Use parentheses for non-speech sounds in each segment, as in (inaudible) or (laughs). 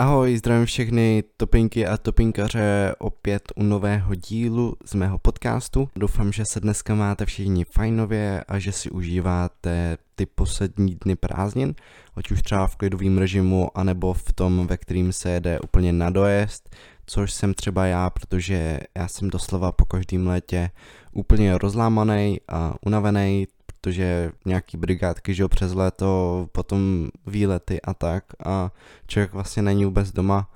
Ahoj, zdravím všechny topinky a topinkaře opět u nového dílu z mého podcastu. Doufám, že se dneska máte všichni fajnově a že si užíváte ty poslední dny prázdnin, ať už třeba v klidovém režimu, anebo v tom, ve kterým se jede úplně na dojezd, což jsem třeba já, protože já jsem doslova po každém létě úplně rozlámaný a unavený, protože nějaký brigádky, že jo, přes léto, potom výlety a tak a člověk vlastně není vůbec doma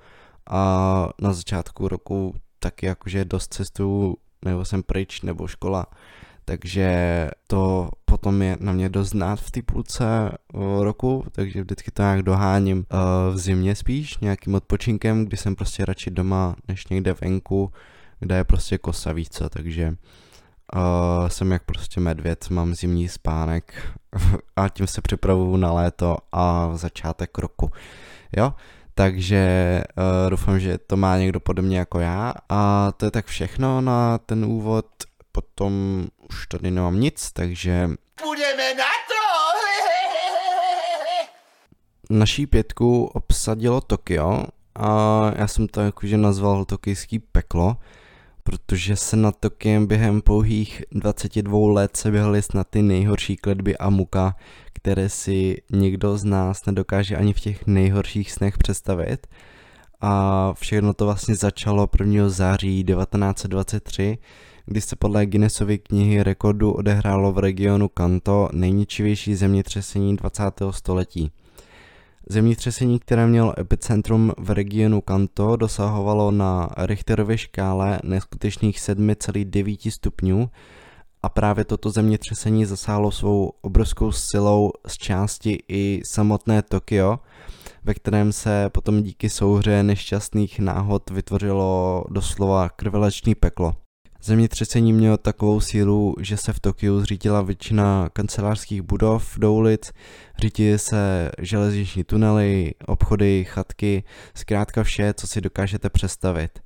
a na začátku roku taky jakože dost cestu nebo jsem pryč, nebo škola, takže to potom je na mě dost znát v té půlce roku, takže vždycky to nějak doháním v zimě spíš, nějakým odpočinkem, kdy jsem prostě radši doma, než někde venku, kde je prostě kosa více, takže Uh, jsem jak prostě medvěd, mám zimní spánek (laughs) a tím se připravuju na léto a začátek roku. Jo, takže uh, doufám, že to má někdo podobně jako já a to je tak všechno na ten úvod, potom už tady nemám nic, takže... Půjdeme na to! (laughs) Naší pětku obsadilo Tokio a já jsem to jakože nazval tokijský peklo, protože se na Tokiem během pouhých 22 let se běhali snad ty nejhorší kledby a muka, které si nikdo z nás nedokáže ani v těch nejhorších snech představit. A všechno to vlastně začalo 1. září 1923, kdy se podle Guinnessovy knihy rekordu odehrálo v regionu Kanto nejničivější zemětřesení 20. století. Zemětřesení, které mělo epicentrum v regionu Kanto, dosahovalo na Richterově škále neskutečných 7,9 stupňů a právě toto zemětřesení zasáhlo svou obrovskou silou z části i samotné Tokio, ve kterém se potom díky souhře nešťastných náhod vytvořilo doslova krvelačný peklo. Zemětřesení mělo takovou sílu, že se v Tokiu zřítila většina kancelářských budov do ulic, řítily se železniční tunely, obchody, chatky, zkrátka vše, co si dokážete představit.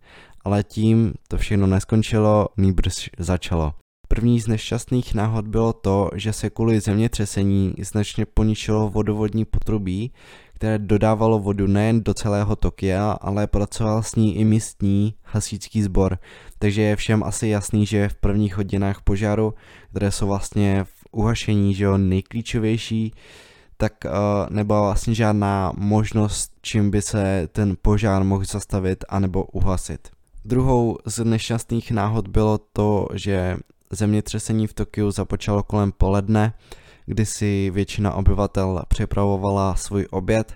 Ale tím to všechno neskončilo, nýbrž začalo. První z nešťastných náhod bylo to, že se kvůli zemětřesení značně poničilo vodovodní potrubí, které dodávalo vodu nejen do celého Tokia, ale pracoval s ní i místní hasičský sbor. Takže je všem asi jasný, že v prvních hodinách požáru, které jsou vlastně v uhašení že jo, nejklíčovější, tak uh, nebyla vlastně žádná možnost, čím by se ten požár mohl zastavit anebo uhasit. Druhou z nešťastných náhod bylo to, že zemětřesení v Tokiu započalo kolem poledne, kdy si většina obyvatel připravovala svůj oběd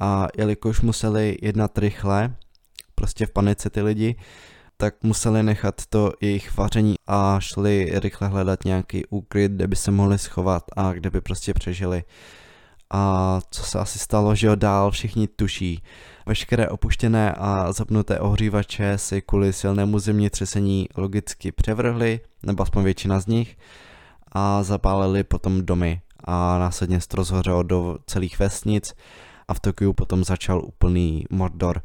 a jelikož museli jednat rychle, prostě v panice ty lidi, tak museli nechat to jejich vaření a šli rychle hledat nějaký úkryt, kde by se mohli schovat a kde by prostě přežili. A co se asi stalo, že jo, dál všichni tuší. Veškeré opuštěné a zapnuté ohřívače si kvůli silnému zemětřesení logicky převrhly, nebo aspoň většina z nich, a zapálili potom domy a následně se rozhořelo do celých vesnic a v Tokiu potom začal úplný Mordor.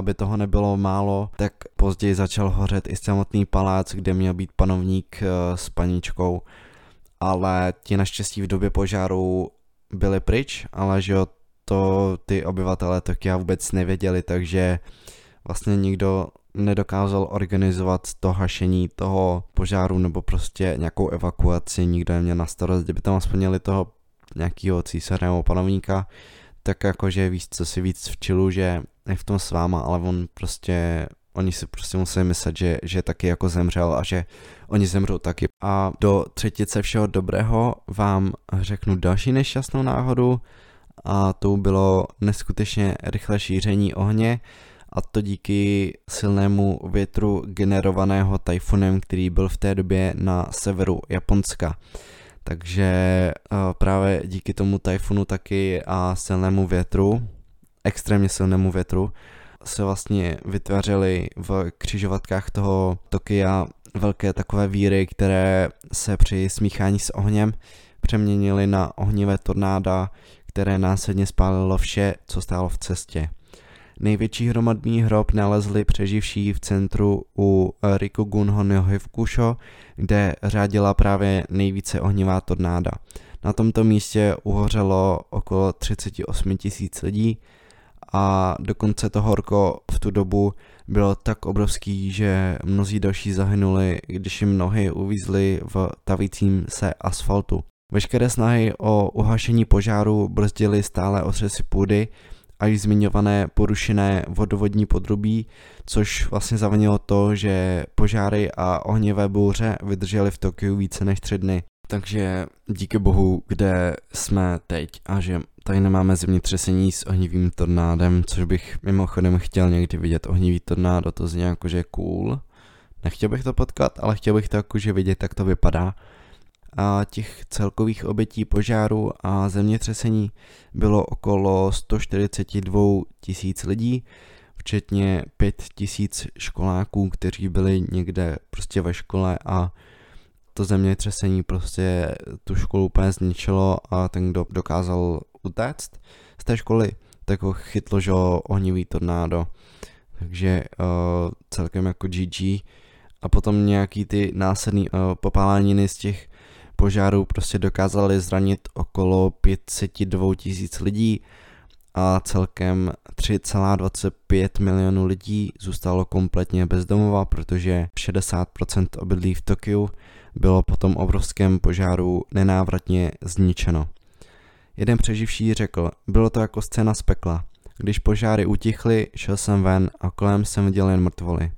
Aby toho nebylo málo, tak později začal hořet i samotný palác, kde měl být panovník eh, s paničkou, ale ti naštěstí v době požáru byli pryč, ale že jo, to ty obyvatele Tokia vůbec nevěděli, takže vlastně nikdo nedokázal organizovat to hašení toho požáru nebo prostě nějakou evakuaci, nikdo neměl na starost, kdyby tam aspoň měli toho nějakého císaře nebo panovníka, tak jakože víc, co si víc v čilu, že je v tom s váma, ale on prostě, oni si prostě museli myslet, že, že taky jako zemřel a že oni zemřou taky. A do třetice všeho dobrého vám řeknu další nešťastnou náhodu a to bylo neskutečně rychlé šíření ohně, a to díky silnému větru generovaného tajfunem, který byl v té době na severu Japonska. Takže eh, právě díky tomu tajfunu taky a silnému větru, extrémně silnému větru, se vlastně vytvářely v křižovatkách toho Tokia velké takové víry, které se při smíchání s ohněm přeměnily na ohnivé tornáda, které následně spálilo vše, co stálo v cestě. Největší hromadný hrob nalezli přeživší v centru u Rikugun Hivkusho, kde řádila právě nejvíce ohnivá tornáda. Na tomto místě uhořelo okolo 38 tisíc lidí a dokonce to horko v tu dobu bylo tak obrovský, že mnozí další zahynuli, když jim nohy uvízly v tavícím se asfaltu. Veškeré snahy o uhašení požáru brzdily stále otřesy půdy a již zmiňované porušené vodovodní podrubí, což vlastně zavinilo to, že požáry a ohnivé bouře vydržely v Tokiu více než tři dny. Takže díky bohu, kde jsme teď a že tady nemáme zemětřesení s ohnivým tornádem, což bych mimochodem chtěl někdy vidět ohnivý tornádo, to zní jako, že je cool. Nechtěl bych to potkat, ale chtěl bych to jakože vidět, jak to vypadá. A těch celkových obětí požáru a zemětřesení bylo okolo 142 tisíc lidí, včetně 5 tisíc školáků, kteří byli někde prostě ve škole a to zemětřesení prostě tu školu úplně zničilo a ten, kdo dokázal utéct z té školy, tak ho chytlo, že ohnivý tornádo. Takže uh, celkem jako GG. A potom nějaký ty následný uh, popáleniny z těch požárů prostě dokázali zranit okolo 502 tisíc lidí a celkem 3,25 milionů lidí zůstalo kompletně bezdomova, protože 60% obydlí v Tokiu bylo po tom obrovském požáru nenávratně zničeno. Jeden přeživší řekl, bylo to jako scéna z pekla. Když požáry utichly, šel jsem ven a kolem jsem viděl jen mrtvoly.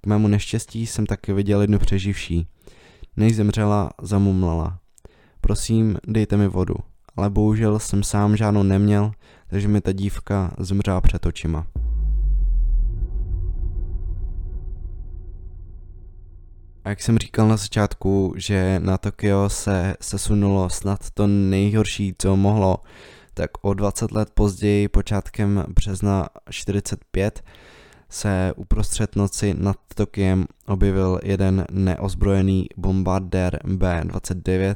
K mému neštěstí jsem taky viděl jednu přeživší. Než zemřela, zamumlala. Prosím, dejte mi vodu. Ale bohužel jsem sám žádnou neměl, takže mi ta dívka zemřela před očima. A jak jsem říkal na začátku, že na Tokio se sesunulo snad to nejhorší, co mohlo, tak o 20 let později, počátkem března 45, se uprostřed noci nad Tokiem objevil jeden neozbrojený bombardér B-29,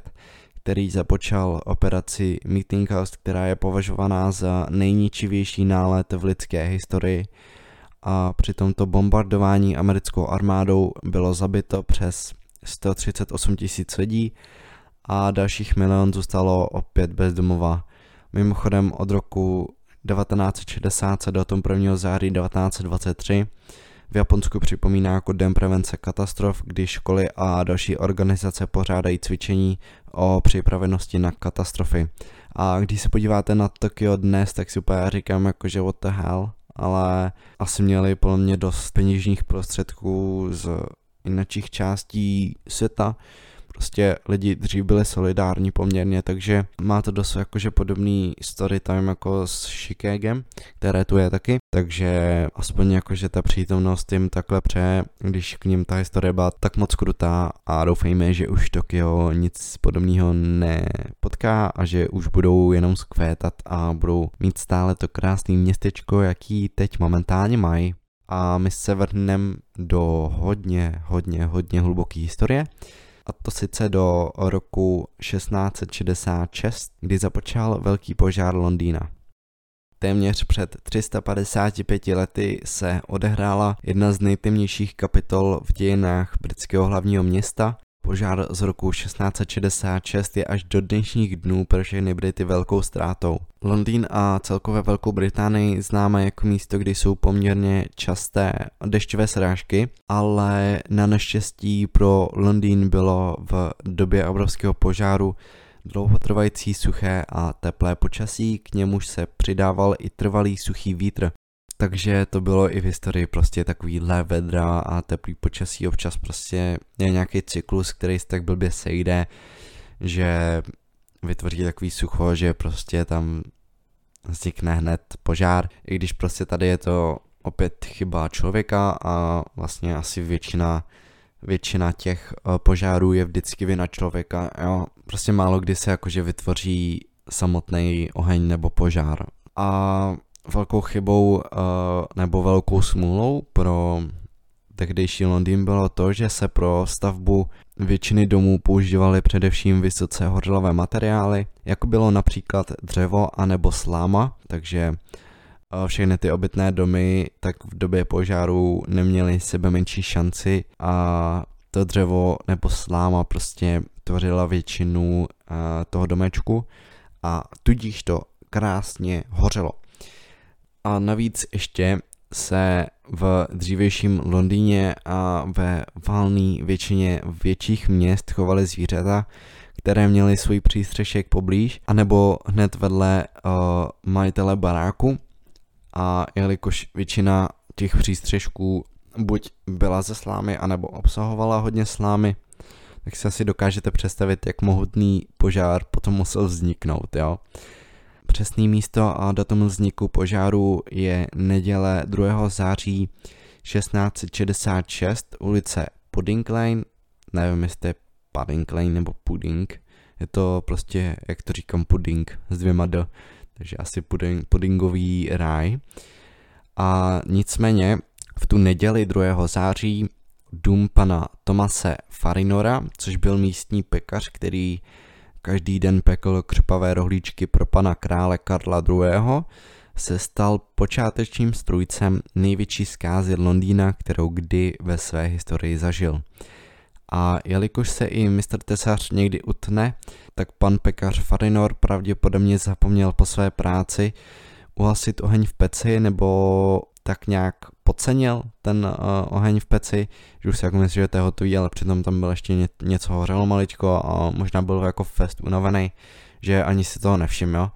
který započal operaci Meeting House, která je považovaná za nejničivější nálet v lidské historii a při tomto bombardování americkou armádou bylo zabito přes 138 tisíc lidí a dalších milion zůstalo opět bezdomova. Mimochodem od roku 1960 se datum 1. září 1923 v Japonsku připomíná jako Den prevence katastrof, kdy školy a další organizace pořádají cvičení o připravenosti na katastrofy. A když se podíváte na Tokio dnes, tak si úplně říkám jako, že what the hell, ale asi měli podle mě dost peněžních prostředků z jiných částí světa, prostě lidi dřív byli solidární poměrně, takže má to dost jakože podobný story time jako s Shikegem, které tu je taky, takže aspoň jakože ta přítomnost jim takhle pře, když k ním ta historie byla tak moc krutá a doufejme, že už Tokio nic podobného nepotká a že už budou jenom skvétat a budou mít stále to krásné městečko, jaký teď momentálně mají. A my se vrhneme do hodně, hodně, hodně hluboké historie a to sice do roku 1666, kdy započal velký požár Londýna. Téměř před 355 lety se odehrála jedna z nejtemnějších kapitol v dějinách britského hlavního města Požár z roku 1666 je až do dnešních dnů pro všechny Brity velkou ztrátou. Londýn a celkově Velkou Británii známe jako místo, kde jsou poměrně časté dešťové srážky, ale na neštěstí pro Londýn bylo v době obrovského požáru dlouhotrvající suché a teplé počasí, k němuž se přidával i trvalý suchý vítr, takže to bylo i v historii prostě takový vedra a teplý počasí, občas prostě je nějaký cyklus, který se tak blbě sejde, že vytvoří takový sucho, že prostě tam vznikne hned požár, i když prostě tady je to opět chyba člověka a vlastně asi většina většina těch eh, požárů je vždycky vina člověka, jo. Prostě málo kdy se jakože vytvoří samotný oheň nebo požár. A velkou chybou uh, nebo velkou smůlou pro tehdejší Londýn bylo to, že se pro stavbu většiny domů používaly především vysoce hořlavé materiály, jako bylo například dřevo a nebo sláma, takže uh, všechny ty obytné domy tak v době požáru neměly sebe menší šanci a to dřevo nebo sláma prostě tvořila většinu uh, toho domečku a tudíž to krásně hořelo. A navíc ještě se v dřívějším Londýně a ve válné většině větších měst chovaly zvířata, které měly svůj přístřešek poblíž, anebo hned vedle uh, majitele baráku. A jelikož většina těch přístřešků buď byla ze slámy, anebo obsahovala hodně slámy, tak si asi dokážete představit, jak mohutný požár potom musel vzniknout, jo. Přesný místo a datum vzniku požáru je neděle 2. září 1666, ulice Pudding Lane, nevím jestli je Pudding Lane nebo Pudding, je to prostě, jak to říkám, pudding s dvěma d, takže asi pudding, puddingový ráj. A nicméně v tu neděli 2. září dům pana Tomase Farinora, což byl místní pekař, který každý den pekl křepavé rohlíčky pro pana krále Karla II., se stal počátečním strůjcem největší zkázy Londýna, kterou kdy ve své historii zažil. A jelikož se i mistr tesař někdy utne, tak pan pekař Farinor pravděpodobně zapomněl po své práci uhasit oheň v peci nebo tak nějak podcenil ten uh, oheň v peci, že už si jako myslí, že to je hotový, ale přitom tam bylo ještě ně, něco hořelo maličko a možná byl jako fest unavený, že ani si toho nevšiml, jo.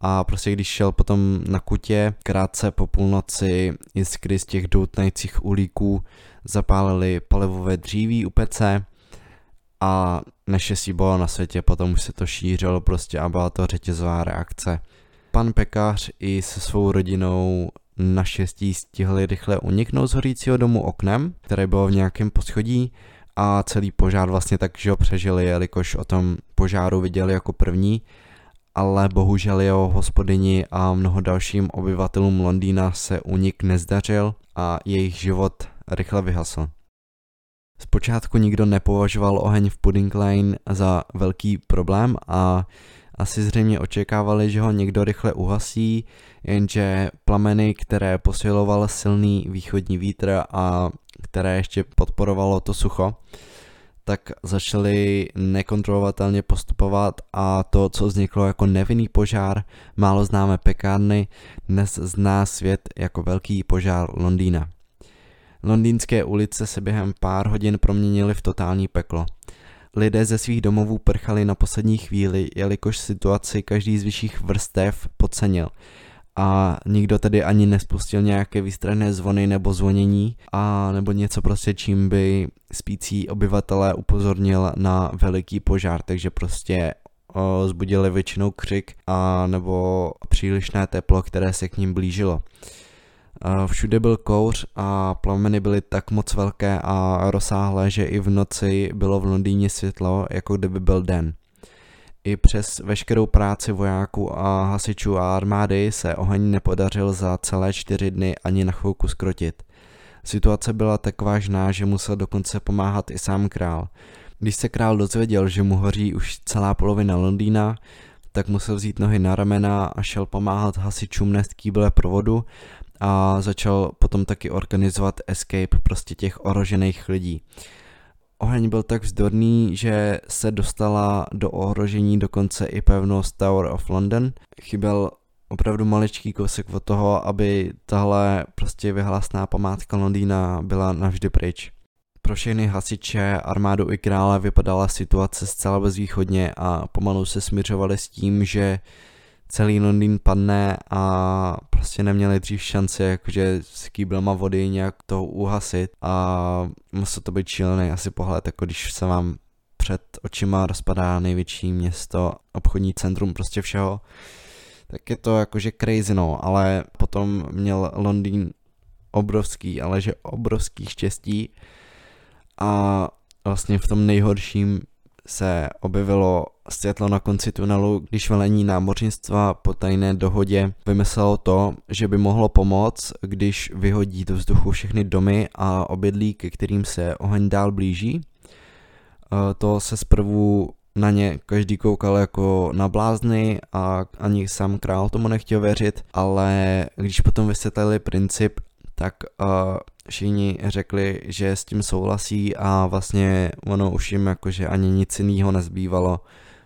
A prostě když šel potom na kutě, krátce po půlnoci jiskry z těch doutnajících ulíků zapálili palivové dříví u pece a neštěstí bylo na světě, potom už se to šířilo prostě a byla to řetězová reakce. Pan pekař i se svou rodinou naštěstí stihli rychle uniknout z hořícího domu oknem, které bylo v nějakém poschodí a celý požár vlastně tak, že ho přežili, jelikož o tom požáru viděli jako první, ale bohužel jeho hospodyni a mnoho dalším obyvatelům Londýna se unik nezdařil a jejich život rychle vyhasl. Zpočátku nikdo nepovažoval oheň v Pudding Lane za velký problém a asi zřejmě očekávali, že ho někdo rychle uhasí, jenže plameny, které posiloval silný východní vítr a které ještě podporovalo to sucho, tak začaly nekontrolovatelně postupovat a to, co vzniklo jako nevinný požár, málo známé pekárny, dnes zná svět jako velký požár Londýna. Londýnské ulice se během pár hodin proměnily v totální peklo. Lidé ze svých domovů prchali na poslední chvíli, jelikož situaci každý z vyšších vrstev podcenil a nikdo tedy ani nespustil nějaké výstražné zvony nebo zvonění a nebo něco prostě čím by spící obyvatelé upozornil na veliký požár, takže prostě zbudili většinou křik a nebo přílišné teplo, které se k ním blížilo. Všude byl kouř a plameny byly tak moc velké a rozsáhlé, že i v noci bylo v Londýně světlo, jako kdyby byl den. I přes veškerou práci vojáků a hasičů a armády se oheň nepodařil za celé čtyři dny ani na chvilku skrotit. Situace byla tak vážná, že musel dokonce pomáhat i sám král. Když se král dozvěděl, že mu hoří už celá polovina Londýna, tak musel vzít nohy na ramena a šel pomáhat hasičům nést kýble provodu a začal potom taky organizovat escape prostě těch ohrožených lidí. Oheň byl tak vzdorný, že se dostala do ohrožení dokonce i pevnost Tower of London. Chyběl opravdu maličký kousek od toho, aby tahle prostě vyhlasná památka Londýna byla navždy pryč. Pro všechny hasiče, armádu i krále vypadala situace zcela bezvýchodně a pomalu se směřovali s tím, že celý Londýn padne a prostě neměli dřív šanci jakože s kýblema vody nějak to uhasit. A muselo to být šílený asi pohled, jako když se vám před očima rozpadá největší město, obchodní centrum prostě všeho, tak je to jakože crazy no, ale potom měl Londýn obrovský, ale že obrovský štěstí a vlastně v tom nejhorším se objevilo světlo na konci tunelu, když velení námořnictva po tajné dohodě vymyslelo to, že by mohlo pomoct, když vyhodí do vzduchu všechny domy a obydlí, ke kterým se oheň dál blíží. E, to se zprvu na ně každý koukal jako na blázny a ani sám král tomu nechtěl věřit, ale když potom vysvětlili princip, tak uh, všichni řekli, že s tím souhlasí a vlastně ono už jim jakože ani nic jiného nezbývalo.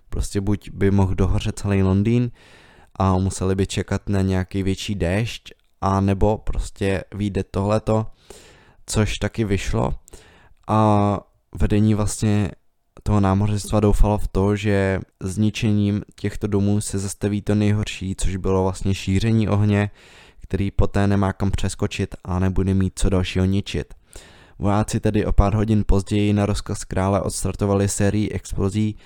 Prostě buď by mohl dohořet celý Londýn a museli by čekat na nějaký větší déšť, a nebo prostě vyjde tohleto, což taky vyšlo a vedení vlastně toho námořnictva doufalo v to, že zničením těchto domů se zastaví to nejhorší, což bylo vlastně šíření ohně, který poté nemá kam přeskočit a nebude mít co dalšího ničit. Vojáci tedy o pár hodin později na rozkaz krále odstartovali sérii explozí,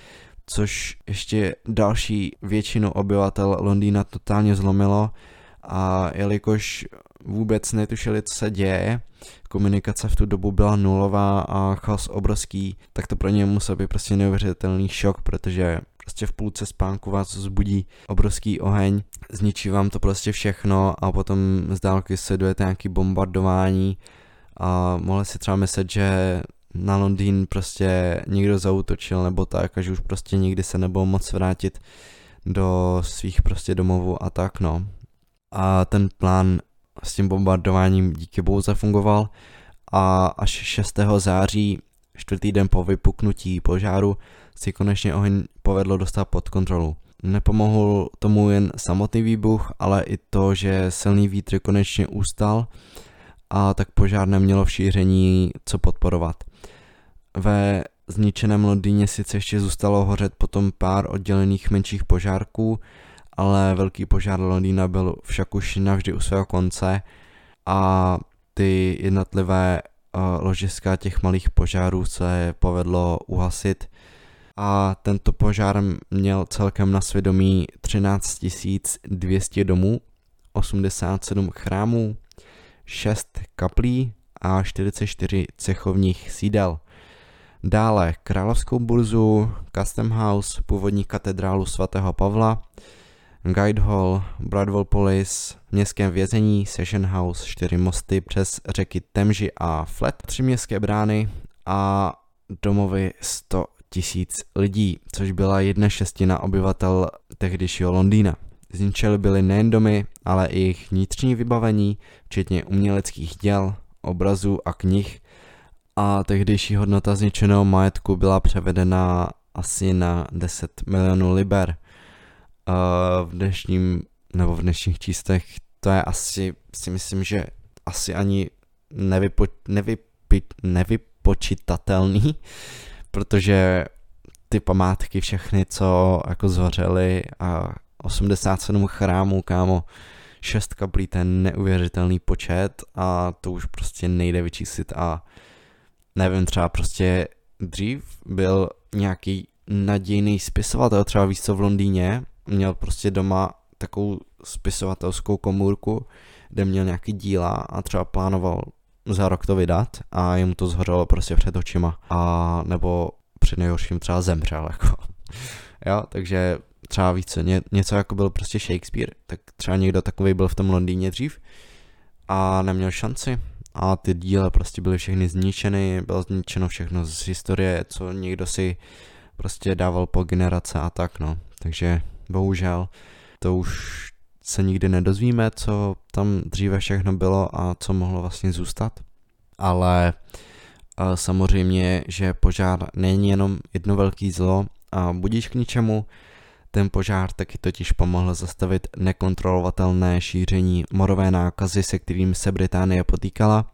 což ještě další většinu obyvatel Londýna totálně zlomilo a jelikož vůbec netušili, co se děje, komunikace v tu dobu byla nulová a chaos obrovský, tak to pro ně musel být prostě neuvěřitelný šok, protože prostě v půlce spánku vás zbudí obrovský oheň, zničí vám to prostě všechno a potom z dálky sledujete nějaký bombardování a mohli si třeba myslet, že na Londýn prostě někdo zautočil nebo tak a že už prostě nikdy se nebudou moc vrátit do svých prostě domovů a tak no. A ten plán s tím bombardováním díky bohu zafungoval a až 6. září, čtvrtý den po vypuknutí požáru, si konečně oheň povedlo dostat pod kontrolu. Nepomohl tomu jen samotný výbuch, ale i to, že silný vítr konečně ustal a tak požár nemělo v šíření co podporovat. Ve zničeném Londýně sice ještě zůstalo hořet potom pár oddělených menších požárků, ale velký požár Londýna byl však už navždy u svého konce a ty jednotlivé uh, ložiska těch malých požárů se povedlo uhasit a tento požár měl celkem na svědomí 13 200 domů, 87 chrámů, 6 kaplí a 44 cechovních sídel. Dále Královskou burzu, Custom House, původní katedrálu svatého Pavla, Guildehall, Bradwell Police, městském vězení, Session House, čtyři mosty přes řeky Temži a Flat, tři městské brány a domovy 100 tisíc lidí, což byla jedna šestina obyvatel tehdejšího Londýna. Zničily byly nejen domy, ale i jejich vnitřní vybavení, včetně uměleckých děl, obrazů a knih. A tehdejší hodnota zničeného majetku byla převedena asi na 10 milionů liber. v dnešním, nebo v dnešních čístech to je asi, si myslím, že asi ani nevypo, nevypi, nevypočitatelný, protože ty památky všechny, co jako zhořely a 87 chrámů, kámo, 6 kaplí, ten neuvěřitelný počet a to už prostě nejde vyčíslit a nevím, třeba prostě dřív byl nějaký nadějný spisovatel, třeba víc co v Londýně, měl prostě doma takovou spisovatelskou komůrku, kde měl nějaký díla a třeba plánoval za rok to vydat a jemu to zhořelo prostě před očima a nebo při nejhorším třeba zemřel (laughs) jako. jo, takže třeba více, ně, něco jako byl prostě Shakespeare, tak třeba někdo takový byl v tom Londýně dřív a neměl šanci a ty díle prostě byly všechny zničeny, bylo zničeno všechno z historie, co někdo si prostě dával po generace a tak no, takže bohužel to už se nikdy nedozvíme, co tam dříve všechno bylo a co mohlo vlastně zůstat, ale samozřejmě, že požár není jenom jedno velký zlo a budíš k ničemu, ten požár taky totiž pomohl zastavit nekontrolovatelné šíření morové nákazy, se kterým se Británie potýkala.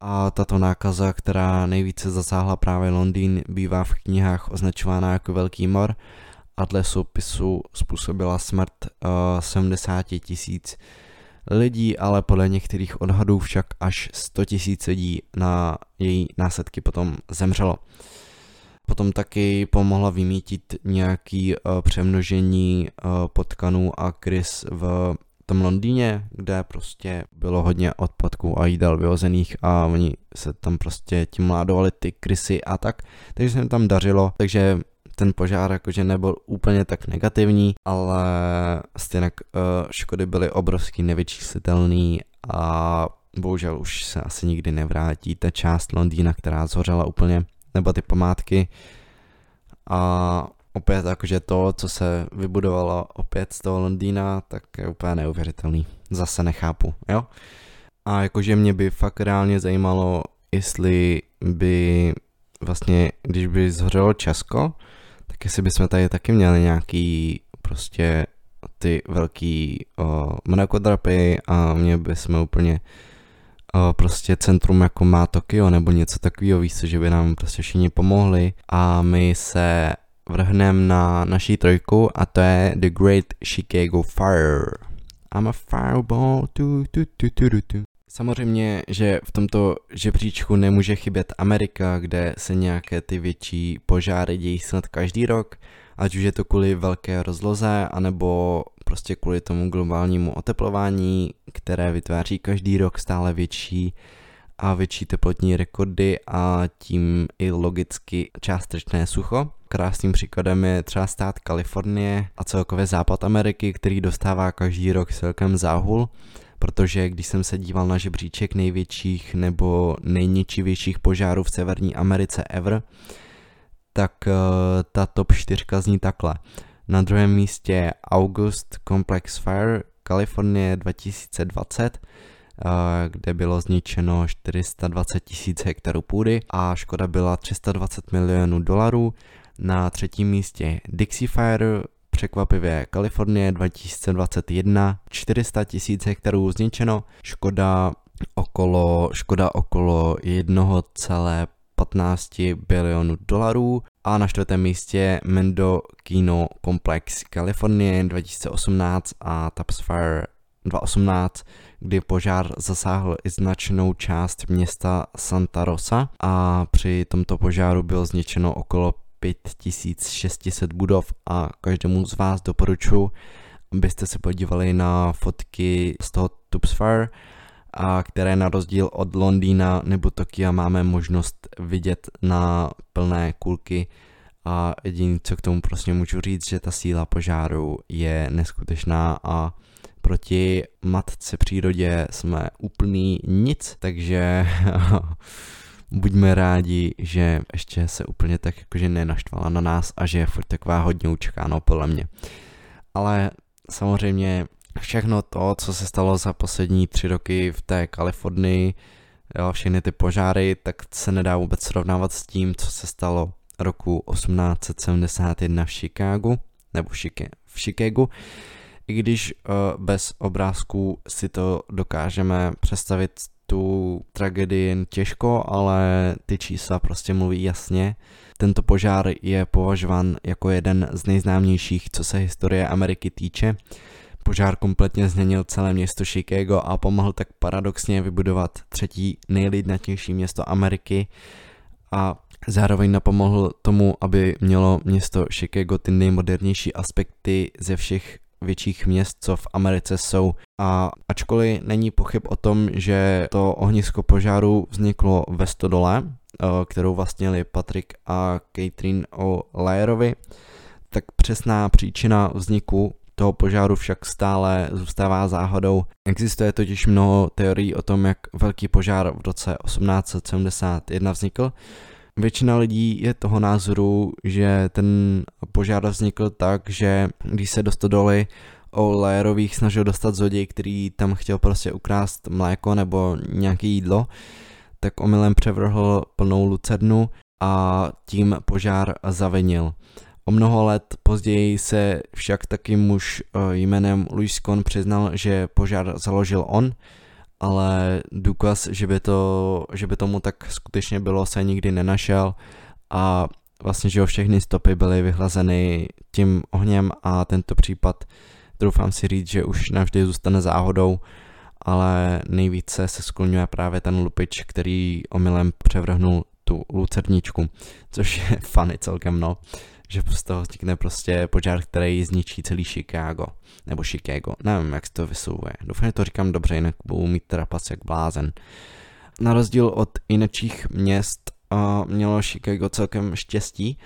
A tato nákaza, která nejvíce zasáhla právě Londýn, bývá v knihách označována jako Velký mor a dle způsobila smrt uh, 70 tisíc lidí, ale podle některých odhadů však až 100 tisíc lidí na její následky potom zemřelo. Potom taky pomohla vymítit nějaký uh, přemnožení uh, potkanů a krys v tom Londýně, kde prostě bylo hodně odpadků a jídel vyhozených a oni se tam prostě tím mládovali ty krysy a tak, takže se jim tam dařilo, takže ten požár jakože nebyl úplně tak negativní, ale stejně uh, škody byly obrovský nevyčíslitelný a bohužel už se asi nikdy nevrátí ta část Londýna, která zhořela úplně, nebo ty památky a opět jakože to, co se vybudovalo opět z toho Londýna, tak je úplně neuvěřitelný. Zase nechápu, jo? A jakože mě by fakt reálně zajímalo, jestli by vlastně, když by zhořelo Česko, tak jestli bychom tady taky měli nějaký prostě ty velký uh, mrakodrapy a mě bychom úplně uh, prostě centrum jako má Tokio nebo něco takového, víc, že by nám prostě všichni pomohli a my se vrhneme na naší trojku a to je The Great Chicago Fire. I'm a fireball. Tu, tu, tu, tu, tu, tu. Samozřejmě, že v tomto žebříčku nemůže chybět Amerika, kde se nějaké ty větší požáry dějí snad každý rok, ať už je to kvůli velké rozloze, anebo prostě kvůli tomu globálnímu oteplování, které vytváří každý rok stále větší a větší teplotní rekordy a tím i logicky částečné sucho. Krásným příkladem je třeba stát Kalifornie a celkově západ Ameriky, který dostává každý rok celkem záhul, protože když jsem se díval na žebříček největších nebo nejničivějších požárů v Severní Americe ever, tak uh, ta top 4 zní takhle. Na druhém místě August Complex Fire, Kalifornie 2020, kde bylo zničeno 420 tisíc hektarů půdy a škoda byla 320 milionů dolarů. Na třetím místě Dixie Fire, překvapivě. Kalifornie 2021, 400 tisíc hektarů zničeno, škoda okolo, škoda okolo 1,15 bilionu dolarů. A na čtvrtém místě Mendo Kino Complex Kalifornie 2018 a Taps Fire 2018, kdy požár zasáhl i značnou část města Santa Rosa. A při tomto požáru bylo zničeno okolo 5600 budov a každému z vás doporučuji, abyste se podívali na fotky z toho Tubbs Fire, a které na rozdíl od Londýna nebo Tokia máme možnost vidět na plné kulky. A jediné, co k tomu prostě můžu říct, že ta síla požáru je neskutečná a proti matce přírodě jsme úplný nic, takže (laughs) buďme rádi, že ještě se úplně tak jakože nenaštvala na nás a že je furt taková hodně učekáno podle mě. Ale samozřejmě všechno to, co se stalo za poslední tři roky v té Kalifornii, jo, všechny ty požáry, tak se nedá vůbec srovnávat s tím, co se stalo roku 1871 v Chicagu, nebo v Chicagu, i když uh, bez obrázků si to dokážeme představit tu tragedii jen těžko, ale ty čísla prostě mluví jasně. Tento požár je považován jako jeden z nejznámějších, co se historie Ameriky týče. Požár kompletně změnil celé město Chicago a pomohl tak paradoxně vybudovat třetí nejlidnatější město Ameriky a zároveň napomohl tomu, aby mělo město Chicago ty nejmodernější aspekty ze všech větších měst, co v Americe jsou. A ačkoliv není pochyb o tom, že to ohnisko požáru vzniklo ve Stodole, eh, kterou vlastnili Patrick a Catherine O'Learovi, tak přesná příčina vzniku toho požáru však stále zůstává záhadou. Existuje totiž mnoho teorií o tom, jak velký požár v roce 1871 vznikl, Většina lidí je toho názoru, že ten požár vznikl tak, že když se do stodoly o Lajerových snažil dostat zloděj, který tam chtěl prostě ukrást mléko nebo nějaké jídlo, tak omylem převrhl plnou lucernu a tím požár zavinil. O mnoho let později se však taky muž eh, jménem Louis Kohn přiznal, že požár založil on, ale důkaz, že by, to, že by tomu tak skutečně bylo, se nikdy nenašel. A vlastně, že všechny stopy byly vyhlazeny tím ohněm a tento případ doufám si říct, že už navždy zůstane záhodou, ale nejvíce se skloňuje právě ten lupič, který omylem převrhnul tu lucerničku, což je funny celkem no že z toho vznikne prostě požár, který zničí celý Chicago. Nebo Chicago, nevím, jak se to vyslovuje. Doufám, že to říkám dobře, jinak budu mít trapas jak blázen. Na rozdíl od jinečích měst uh, mělo Chicago celkem štěstí,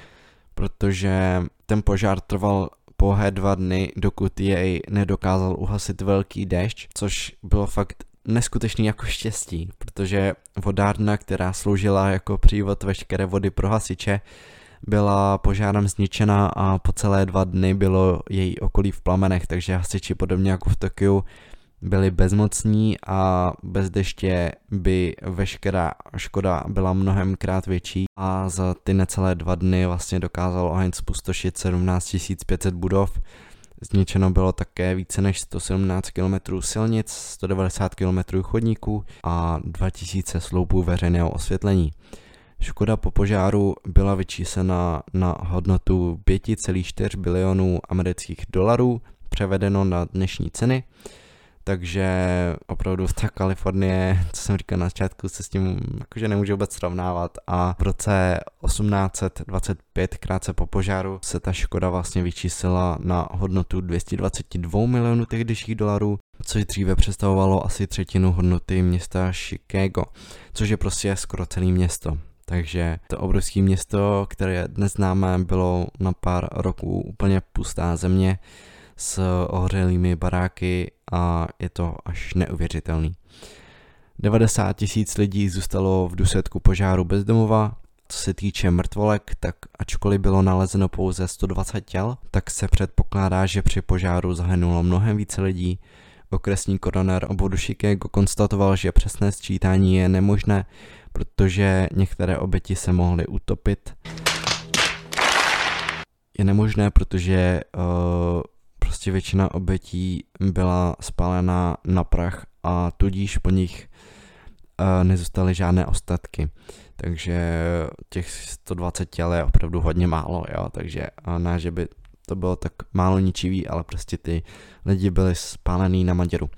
protože ten požár trval pohé dva dny, dokud jej nedokázal uhasit velký déšť, což bylo fakt neskutečný jako štěstí, protože vodárna, která sloužila jako přívod veškeré vody pro hasiče, byla požárem zničena a po celé dva dny bylo její okolí v plamenech, takže hasiči podobně jako v Tokiu byli bezmocní a bez deště by veškerá škoda byla mnohem krát větší a za ty necelé dva dny vlastně dokázal oheň spustošit 17 500 budov, Zničeno bylo také více než 117 km silnic, 190 km chodníků a 2000 sloupů veřejného osvětlení. Škoda po požáru byla vyčíslena na hodnotu 5,4 bilionů amerických dolarů, převedeno na dnešní ceny. Takže opravdu ta Kalifornie, co jsem říkal na začátku, se s tím jakože nemůže vůbec srovnávat a v roce 1825, krátce po požáru, se ta škoda vlastně vyčíslila na hodnotu 222 milionů tehdejších dolarů, což dříve představovalo asi třetinu hodnoty města Chicago, což je prostě skoro celé město. Takže to obrovské město, které dnes známe, bylo na pár roků úplně pustá země s ohřelými baráky a je to až neuvěřitelný. 90 tisíc lidí zůstalo v důsledku požáru bezdomova. Co se týče mrtvolek, tak ačkoliv bylo nalezeno pouze 120 těl, tak se předpokládá, že při požáru zahynulo mnohem více lidí. Okresní koroner obvodu Chicago konstatoval, že přesné sčítání je nemožné, protože některé oběti se mohly utopit. Je nemožné, protože uh, prostě většina obětí byla spálena na prach a tudíž po nich uh, nezůstaly žádné ostatky. Takže těch 120 těl je opravdu hodně málo, jo, takže uh, ne, že by to bylo tak málo ničivý, ale prostě ty lidi byli spálený na Maděru. A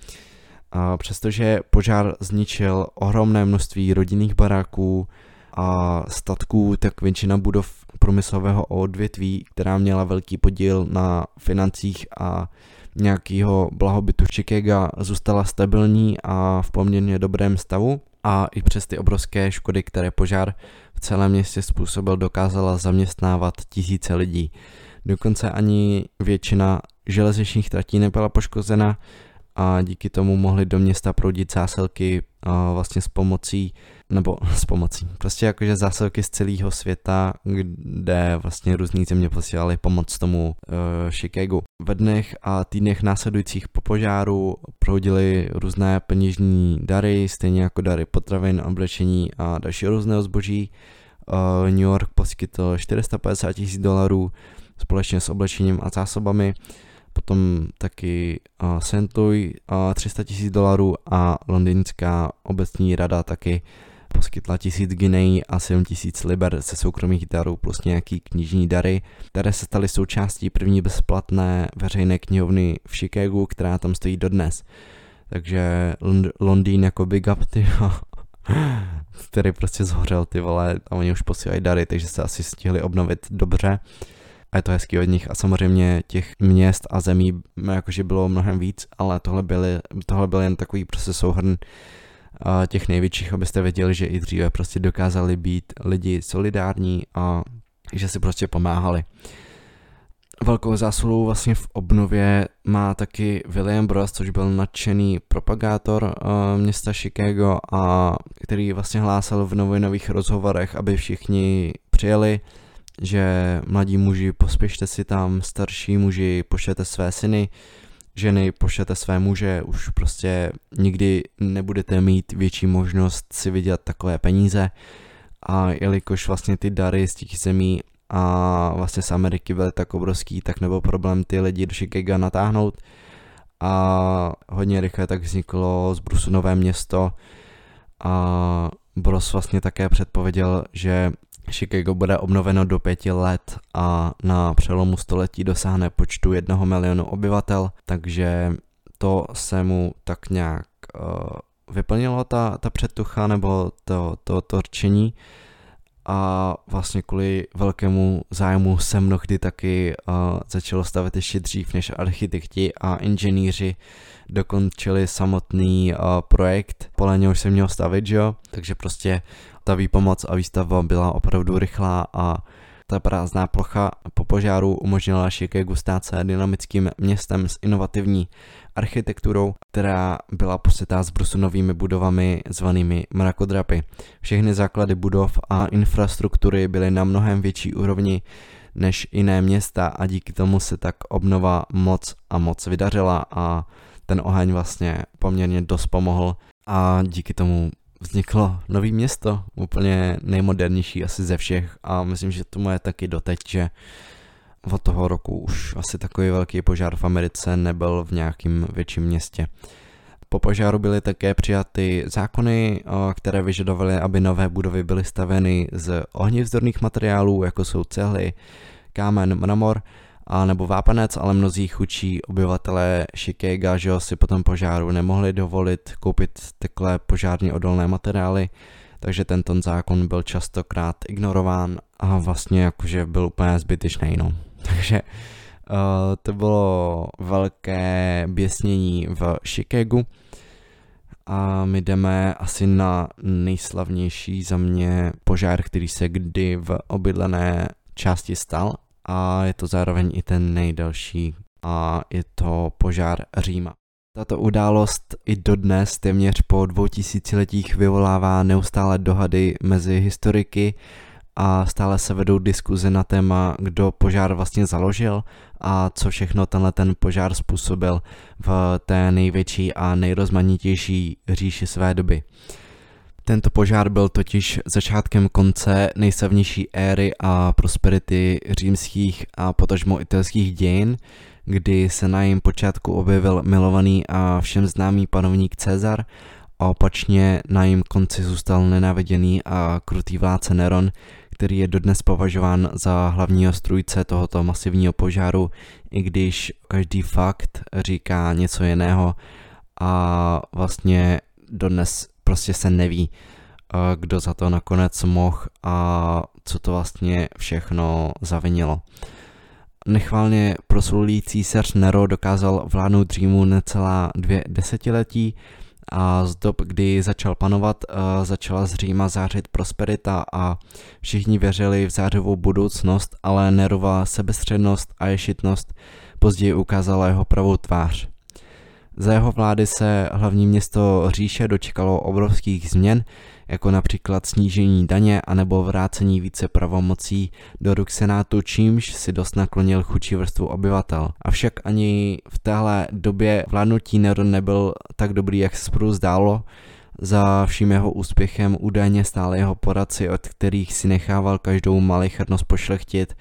přestože požár zničil ohromné množství rodinných baráků a statků, tak většina budov průmyslového odvětví, která měla velký podíl na financích a nějakého blahobytu Chicago, zůstala stabilní a v poměrně dobrém stavu a i přes ty obrovské škody, které požár v celém městě způsobil, dokázala zaměstnávat tisíce lidí. Dokonce ani většina železničních tratí nebyla poškozena a díky tomu mohly do města proudit zásilky vlastně s pomocí, nebo (laughs) s pomocí, prostě jakože zásilky z celého světa, kde vlastně různý země posílali pomoc tomu uh, Chicagu. Ve dnech a týdnech následujících po požáru proudily různé peněžní dary, stejně jako dary potravin, oblečení a další různého zboží. Uh, New York poskytl 450 tisíc dolarů společně s oblečením a zásobami potom taky uh, Sentuj uh, 300 tisíc dolarů a londýnská obecní rada taky poskytla tisíc guineí a 7 tisíc liber ze soukromých darů plus nějaký knižní dary, které se staly součástí první bezplatné veřejné knihovny v Chicagu, která tam stojí dodnes. Takže Lond- Londýn jako big up, ty (laughs) který prostě zhořel ty vole a oni už posílají dary, takže se asi stihli obnovit dobře a je to hezký od nich a samozřejmě těch měst a zemí jakože bylo mnohem víc, ale tohle, byly, tohle byl jen takový prostě souhrn těch největších, abyste věděli, že i dříve prostě dokázali být lidi solidární a že si prostě pomáhali. Velkou zásluhu vlastně v obnově má taky William Bros, což byl nadšený propagátor města Chicago a který vlastně hlásal v novinových rozhovorech, aby všichni přijeli že mladí muži pospěšte si tam, starší muži pošlete své syny, ženy pošlete své muže, už prostě nikdy nebudete mít větší možnost si vydělat takové peníze. A jelikož vlastně ty dary z těch zemí a vlastně z Ameriky byly tak obrovský, tak nebyl problém ty lidi do Chicago natáhnout. A hodně rychle tak vzniklo z Brusu nové město a Bros vlastně také předpověděl, že Chicago bude obnoveno do pěti let a na přelomu století dosáhne počtu jednoho milionu obyvatel, takže to se mu tak nějak uh, vyplnilo ta, ta předtucha nebo to, to, to rčení a vlastně kvůli velkému zájmu se mnohdy taky uh, začalo stavět ještě dřív, než architekti a inženýři dokončili samotný uh, projekt, podle něhož se měl stavit, že jo? Takže prostě ta výpomoc a výstavba byla opravdu rychlá a ta prázdná plocha po požáru umožnila stát se dynamickým městem s inovativní architekturou, která byla posetá s brusunovými budovami zvanými mrakodrapy. Všechny základy budov a infrastruktury byly na mnohem větší úrovni než jiné města a díky tomu se tak obnova moc a moc vydařila a ten oheň vlastně poměrně dost pomohl a díky tomu vzniklo nový město, úplně nejmodernější asi ze všech a myslím, že tomu je taky doteď, že od toho roku už asi takový velký požár v Americe nebyl v nějakém větším městě. Po požáru byly také přijaty zákony, které vyžadovaly, aby nové budovy byly stavěny z ohnivzdorných materiálů, jako jsou cehly, kámen, mramor, a nebo vápenec, ale mnozí chudší obyvatelé Chicago že si po tom požáru nemohli dovolit koupit takhle požárně odolné materiály, takže tento zákon byl častokrát ignorován a vlastně jakože byl úplně zbytečný. No. Takže uh, to bylo velké běsnění v Chicagu. A my jdeme asi na nejslavnější za mě požár, který se kdy v obydlené části stal. A je to zároveň i ten nejdelší a je to požár Říma. Tato událost i dodnes téměř po dvou tisíciletích vyvolává neustále dohady mezi historiky a stále se vedou diskuze na téma, kdo požár vlastně založil a co všechno tenhle ten požár způsobil v té největší a nejrozmanitější říši své doby. Tento požár byl totiž začátkem konce nejslavnější éry a prosperity římských a potažmo italských dějin, kdy se na jejím počátku objevil milovaný a všem známý panovník Cezar a opačně na jejím konci zůstal nenáviděný a krutý vládce Neron, který je dodnes považován za hlavního strůjce tohoto masivního požáru, i když každý fakt říká něco jiného a vlastně dodnes prostě se neví, eh, kdo za to nakonec mohl a co to vlastně všechno zavinilo. Nechválně proslulý císař Nero dokázal vládnout Římu necelá dvě desetiletí a z dob, kdy začal panovat, eh, začala z Říma zářit prosperita a všichni věřili v zářivou budoucnost, ale Nerova sebestřednost a ješitnost později ukázala jeho pravou tvář. Za jeho vlády se hlavní město říše dočkalo obrovských změn, jako například snížení daně anebo vrácení více pravomocí do ruk senátu, čímž si dost naklonil chudší vrstvu obyvatel. Avšak ani v téhle době vládnutí Neron nebyl tak dobrý, jak se zprvu zdálo, za vším jeho úspěchem údajně stále jeho poradci, od kterých si nechával každou malichrnost pošlechtit,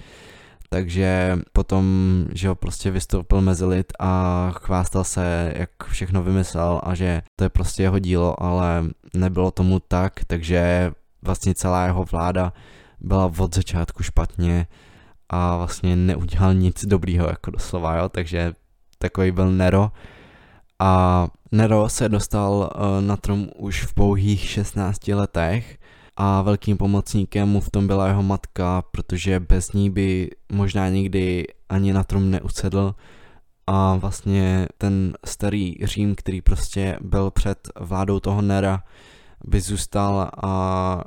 takže potom, že ho prostě vystoupil mezi lid a chvástal se, jak všechno vymyslel a že to je prostě jeho dílo, ale nebylo tomu tak, takže vlastně celá jeho vláda byla od začátku špatně a vlastně neudělal nic dobrýho, jako doslova, jo, takže takový byl Nero. A Nero se dostal uh, na tron už v pouhých 16 letech a velkým pomocníkem mu v tom byla jeho matka, protože bez ní by možná nikdy ani na trum neusedl. A vlastně ten starý Řím, který prostě byl před vládou toho Nera, by zůstal a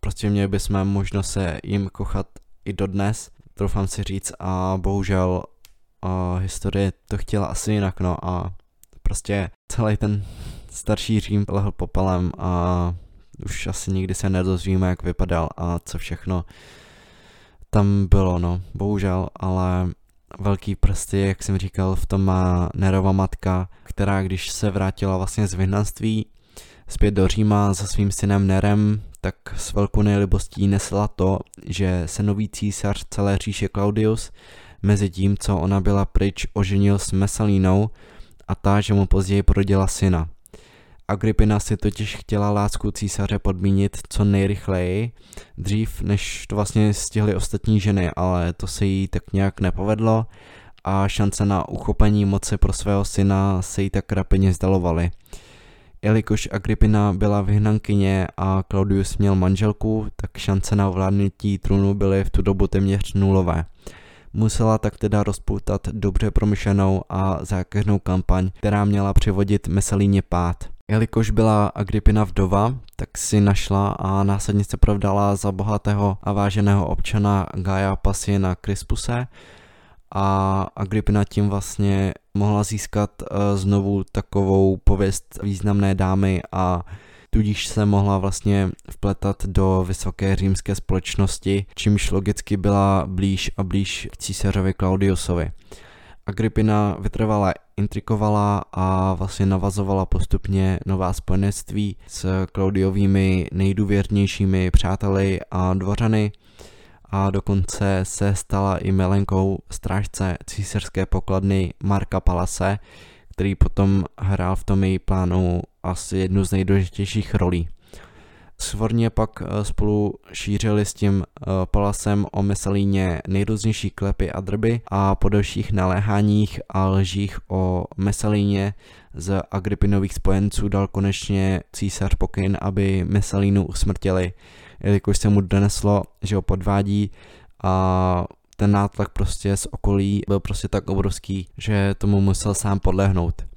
prostě měli bychom možnost se jim kochat i dodnes, troufám si říct a bohužel a historie to chtěla asi jinak, no a prostě celý ten starší Řím lehl popelem a už asi nikdy se nedozvíme, jak vypadal a co všechno tam bylo, no, bohužel, ale velký prsty, jak jsem říkal, v tom má Nerova matka, která když se vrátila vlastně z vyhnanství zpět do Říma za svým synem Nerem, tak s velkou nejlibostí nesla to, že se nový císař celé říše Claudius mezi tím, co ona byla pryč, oženil s Mesalínou a ta, že mu později porodila syna. Agrippina si totiž chtěla lásku císaře podmínit co nejrychleji, dřív než to vlastně stihly ostatní ženy, ale to se jí tak nějak nepovedlo a šance na uchopení moci pro svého syna se jí tak rapině zdalovaly. Jelikož Agrippina byla vyhnankyně a Claudius měl manželku, tak šance na ovládnutí trůnu byly v tu dobu téměř nulové. Musela tak teda rozpoutat dobře promyšlenou a zákeřnou kampaň, která měla přivodit Messalíně pád. Jelikož byla Agrippina vdova, tak si našla a následně se provdala za bohatého a váženého občana Gaia Pasina Crispuse a Agrippina tím vlastně mohla získat uh, znovu takovou pověst významné dámy a tudíž se mohla vlastně vpletat do vysoké římské společnosti, čímž logicky byla blíž a blíž k císařovi Claudiusovi. Agrippina vytrvala intrikovala a vlastně navazovala postupně nová spojenectví s Klaudiovými nejdůvěrnějšími přáteli a dvořany a dokonce se stala i milenkou strážce císařské pokladny Marka Palase, který potom hrál v tom její plánu asi jednu z nejdůležitějších rolí. Svorně pak eh, spolu šířili s tím eh, palasem o Mesalíně nejrůznější klepy a drby a po dalších naléháních a lžích o Mesalíně z Agripinových spojenců dal konečně císař pokyn, aby Mesalínu usmrtili, jelikož se mu doneslo, že ho podvádí a ten nátlak prostě z okolí byl prostě tak obrovský, že tomu musel sám podlehnout.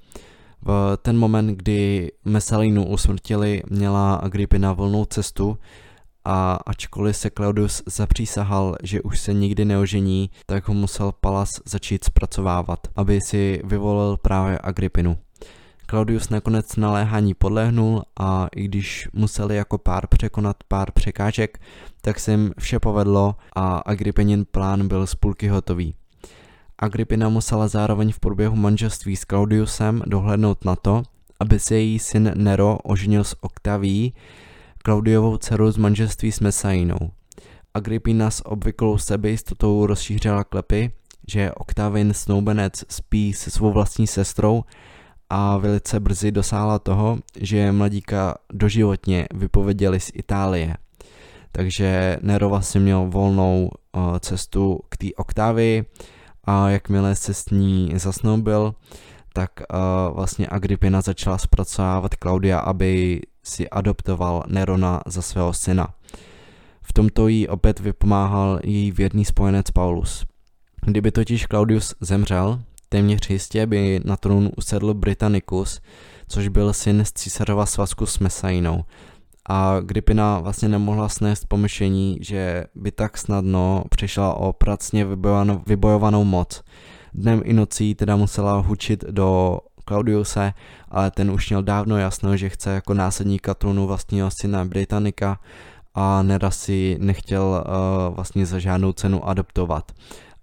V ten moment, kdy Messalinu usmrtili, měla Agrippina volnou cestu a ačkoliv se Claudius zapřísahal, že už se nikdy neožení, tak ho musel Palas začít zpracovávat, aby si vyvolil právě Agrippinu. Claudius nakonec naléhání podlehnul a i když museli jako pár překonat pár překážek, tak se jim vše povedlo a Agrippenin plán byl z půlky hotový. Agrippina musela zároveň v průběhu manželství s Claudiusem dohlednout na to, aby se její syn Nero oženil s Octaví, Claudiovou dceru z manželství s Mesainou. Agrippina s obvyklou sebejistotou rozšířila klepy, že Octavin snoubenec spí se svou vlastní sestrou a velice brzy dosáhla toho, že mladíka doživotně vypověděli z Itálie. Takže Nero vlastně měl volnou uh, cestu k té Oktávii, a jakmile se s ní zasnoubil, tak uh, vlastně Agrippina začala zpracovávat Klaudia, aby si adoptoval Nerona za svého syna. V tomto jí opět vypomáhal její věrný spojenec Paulus. Kdyby totiž Claudius zemřel, téměř jistě by na trůn usedl Britannicus, což byl syn z císařova svazku s Mesainou, a Gripina vlastně nemohla snést pomyšlení, že by tak snadno přišla o pracně vybojovanou, vybojovanou moc. Dnem i nocí teda musela hučit do Claudiuse, ale ten už měl dávno jasno, že chce jako následníka trůnu vlastního syna Britannika a Nera si nechtěl uh, vlastně za žádnou cenu adoptovat.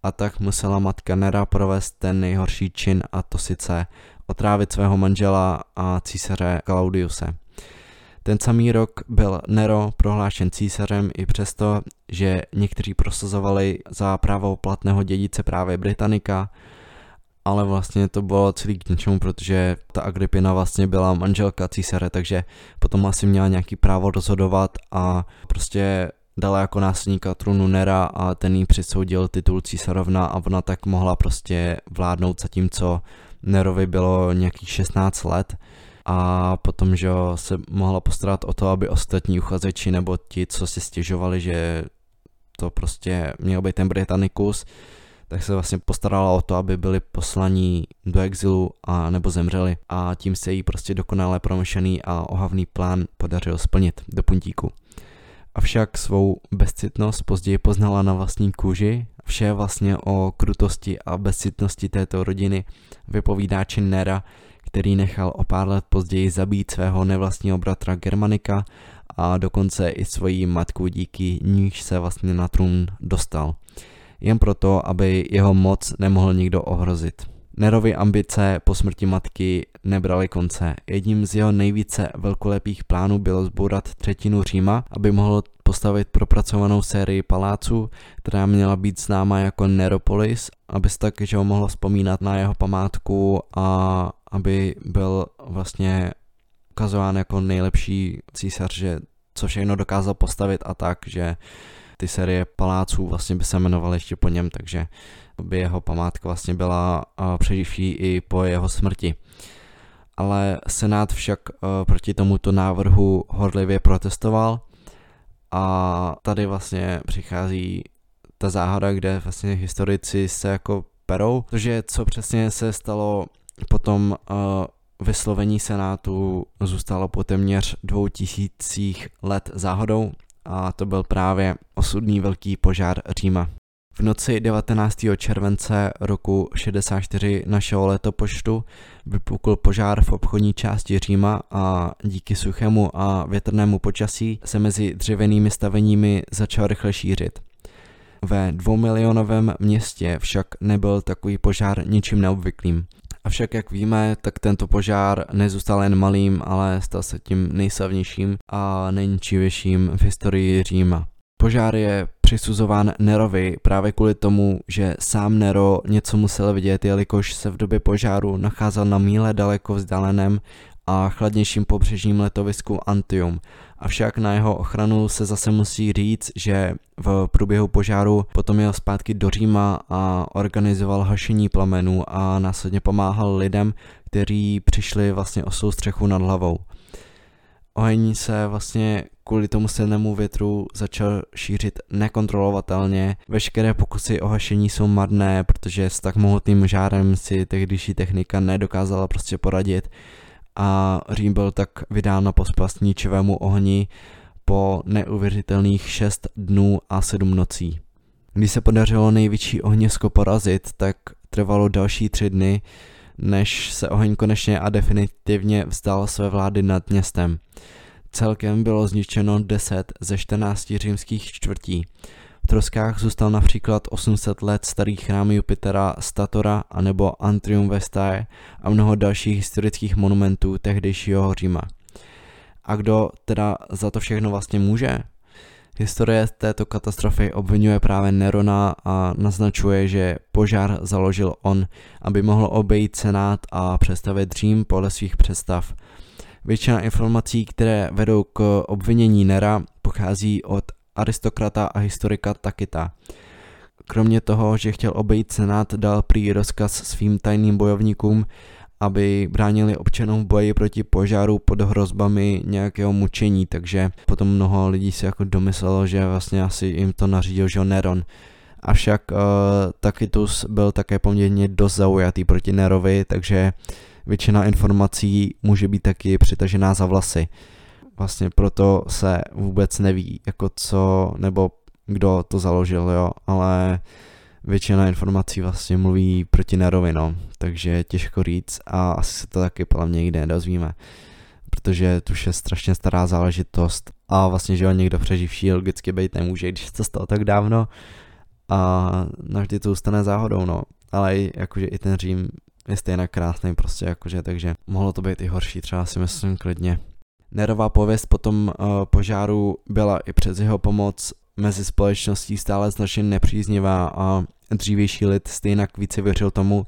A tak musela matka Nera provést ten nejhorší čin a to sice otrávit svého manžela a císaře Claudiuse. Ten samý rok byl Nero prohlášen císařem i přesto, že někteří prosazovali za právo platného dědice právě Britannika, ale vlastně to bylo celý k ničemu, protože ta Agrippina vlastně byla manželka císaře, takže potom asi měla nějaký právo rozhodovat a prostě dala jako následníka trůnu Nera a ten jí přisoudil titul císarovna a ona tak mohla prostě vládnout zatímco Nerovi bylo nějakých 16 let a potom, že se mohla postarat o to, aby ostatní uchazeči nebo ti, co si stěžovali, že to prostě měl být ten Britannicus, tak se vlastně postarala o to, aby byli poslaní do exilu a nebo zemřeli a tím se jí prostě dokonale promyšlený a ohavný plán podařil splnit do puntíku. Avšak svou bezcitnost později poznala na vlastní kůži. Vše vlastně o krutosti a bezcitnosti této rodiny vypovídá Nera, který nechal o pár let později zabít svého nevlastního bratra Germanika a dokonce i svoji matku díky níž se vlastně na trůn dostal. Jen proto, aby jeho moc nemohl nikdo ohrozit. Nerovi ambice po smrti matky nebrali konce. Jedním z jeho nejvíce velkolepých plánů bylo zbourat třetinu Říma, aby mohl postavit propracovanou sérii paláců, která měla být známa jako Neropolis, aby se tak, že ho mohlo vzpomínat na jeho památku a aby byl vlastně ukazován jako nejlepší císař, že co všechno dokázal postavit a tak, že ty série paláců vlastně by se jmenovaly ještě po něm, takže by jeho památka vlastně byla přeživší i po jeho smrti. Ale Senát však proti tomuto návrhu horlivě protestoval a tady vlastně přichází ta záhada, kde vlastně historici se jako perou, protože co přesně se stalo potom uh, vyslovení Senátu zůstalo po téměř dvou tisících let záhodou a to byl právě osudný velký požár Říma. V noci 19. července roku 64 našeho letopočtu vypukl požár v obchodní části Říma a díky suchému a větrnému počasí se mezi dřevěnými staveními začal rychle šířit. Ve dvoumilionovém městě však nebyl takový požár ničím neobvyklým. Avšak jak víme, tak tento požár nezůstal jen malým, ale stal se tím nejslavnějším a nejničivějším v historii Říma. Požár je přisuzován Nerovi právě kvůli tomu, že sám Nero něco musel vidět, jelikož se v době požáru nacházel na míle daleko vzdáleném a chladnějším pobřežním letovisku Antium. Avšak na jeho ochranu se zase musí říct, že v průběhu požáru potom jel zpátky do Říma a organizoval hašení plamenů a následně pomáhal lidem, kteří přišli vlastně o soustřechu nad hlavou. Oheň se vlastně kvůli tomu silnému větru začal šířit nekontrolovatelně. Veškeré pokusy o hašení jsou marné, protože s tak mohutným žárem si tehdejší technika nedokázala prostě poradit a Řím byl tak vydán na pospas ničivému ohni po neuvěřitelných 6 dnů a 7 nocí. Když se podařilo největší ohnisko porazit, tak trvalo další tři dny, než se oheň konečně a definitivně vzdal své vlády nad městem. Celkem bylo zničeno 10 ze 14 římských čtvrtí. Troskách zůstal například 800 let starý chrám Jupitera Statora anebo Antrium Vestae a mnoho dalších historických monumentů tehdejšího Říma. A kdo teda za to všechno vlastně může? Historie této katastrofy obvinuje právě Nerona a naznačuje, že požár založil on, aby mohl obejít senát a představit Řím podle svých představ. Většina informací, které vedou k obvinění Nera, pochází od aristokrata a historika Takita. Kromě toho, že chtěl obejít senát, dal prý rozkaz svým tajným bojovníkům, aby bránili občanům v boji proti požáru pod hrozbami nějakého mučení, takže potom mnoho lidí si jako domyslelo, že vlastně asi jim to nařídil že Neron. Avšak uh, Tacitus byl také poměrně dost zaujatý proti Nerovi, takže většina informací může být taky přitažená za vlasy. Vlastně proto se vůbec neví, jako co, nebo kdo to založil, jo, ale většina informací vlastně mluví proti Nerovi, no, takže těžko říct a asi se to taky podle mě nikde nedozvíme, protože to je strašně stará záležitost a vlastně, že on někdo přeživší logicky být nemůže, když se to stalo tak dávno a navždy to zůstane záhodou, no, ale jakože i ten Řím je stejně krásný prostě, jakože, takže mohlo to být i horší, třeba si myslím klidně. Nerová pověst po tom uh, požáru byla i přes jeho pomoc mezi společností stále značně nepříznivá a dřívější lid stejně více věřil tomu,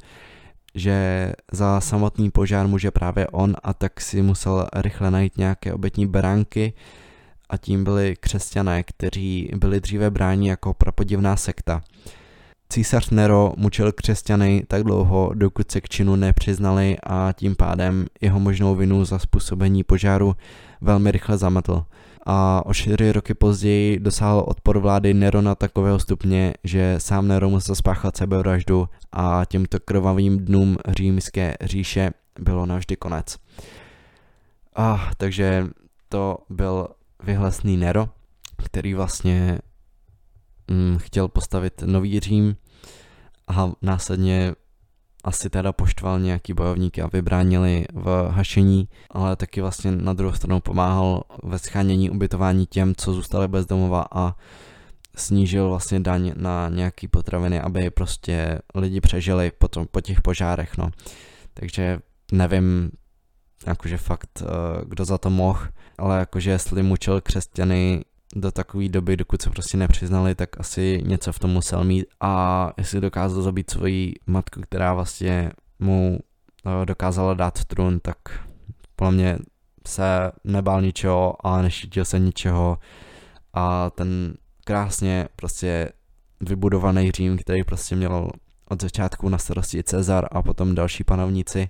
že za samotný požár může právě on a tak si musel rychle najít nějaké obětní beránky a tím byli křesťané, kteří byli dříve bráni jako prapodivná sekta. Císař Nero mučil křesťany tak dlouho, dokud se k činu nepřiznali a tím pádem jeho možnou vinu za způsobení požáru velmi rychle zametl. A o čtyři roky později dosáhl odpor vlády Nerona takového stupně, že sám Nero musel spáchat sebevraždu a těmto krvavým dnům římské říše bylo navždy konec. A, takže to byl vyhlesný Nero, který vlastně mm, chtěl postavit nový Řím a následně asi teda poštval nějaký bojovníky a vybránili v hašení, ale taky vlastně na druhou stranu pomáhal ve schánění ubytování těm, co zůstali bez domova a snížil vlastně daň na nějaký potraviny, aby prostě lidi přežili potom, po těch požárech, no. Takže nevím, jakože fakt, eh, kdo za to mohl, ale jakože jestli mučil křesťany do takové doby, dokud se prostě nepřiznali, tak asi něco v tom musel mít. A jestli dokázal zabít svoji matku, která vlastně mu eh, dokázala dát trůn, tak podle mě se nebál ničeho a neštítil se ničeho. A ten krásně prostě vybudovaný Řím, který prostě měl od začátku na starosti Cezar a potom další panovníci,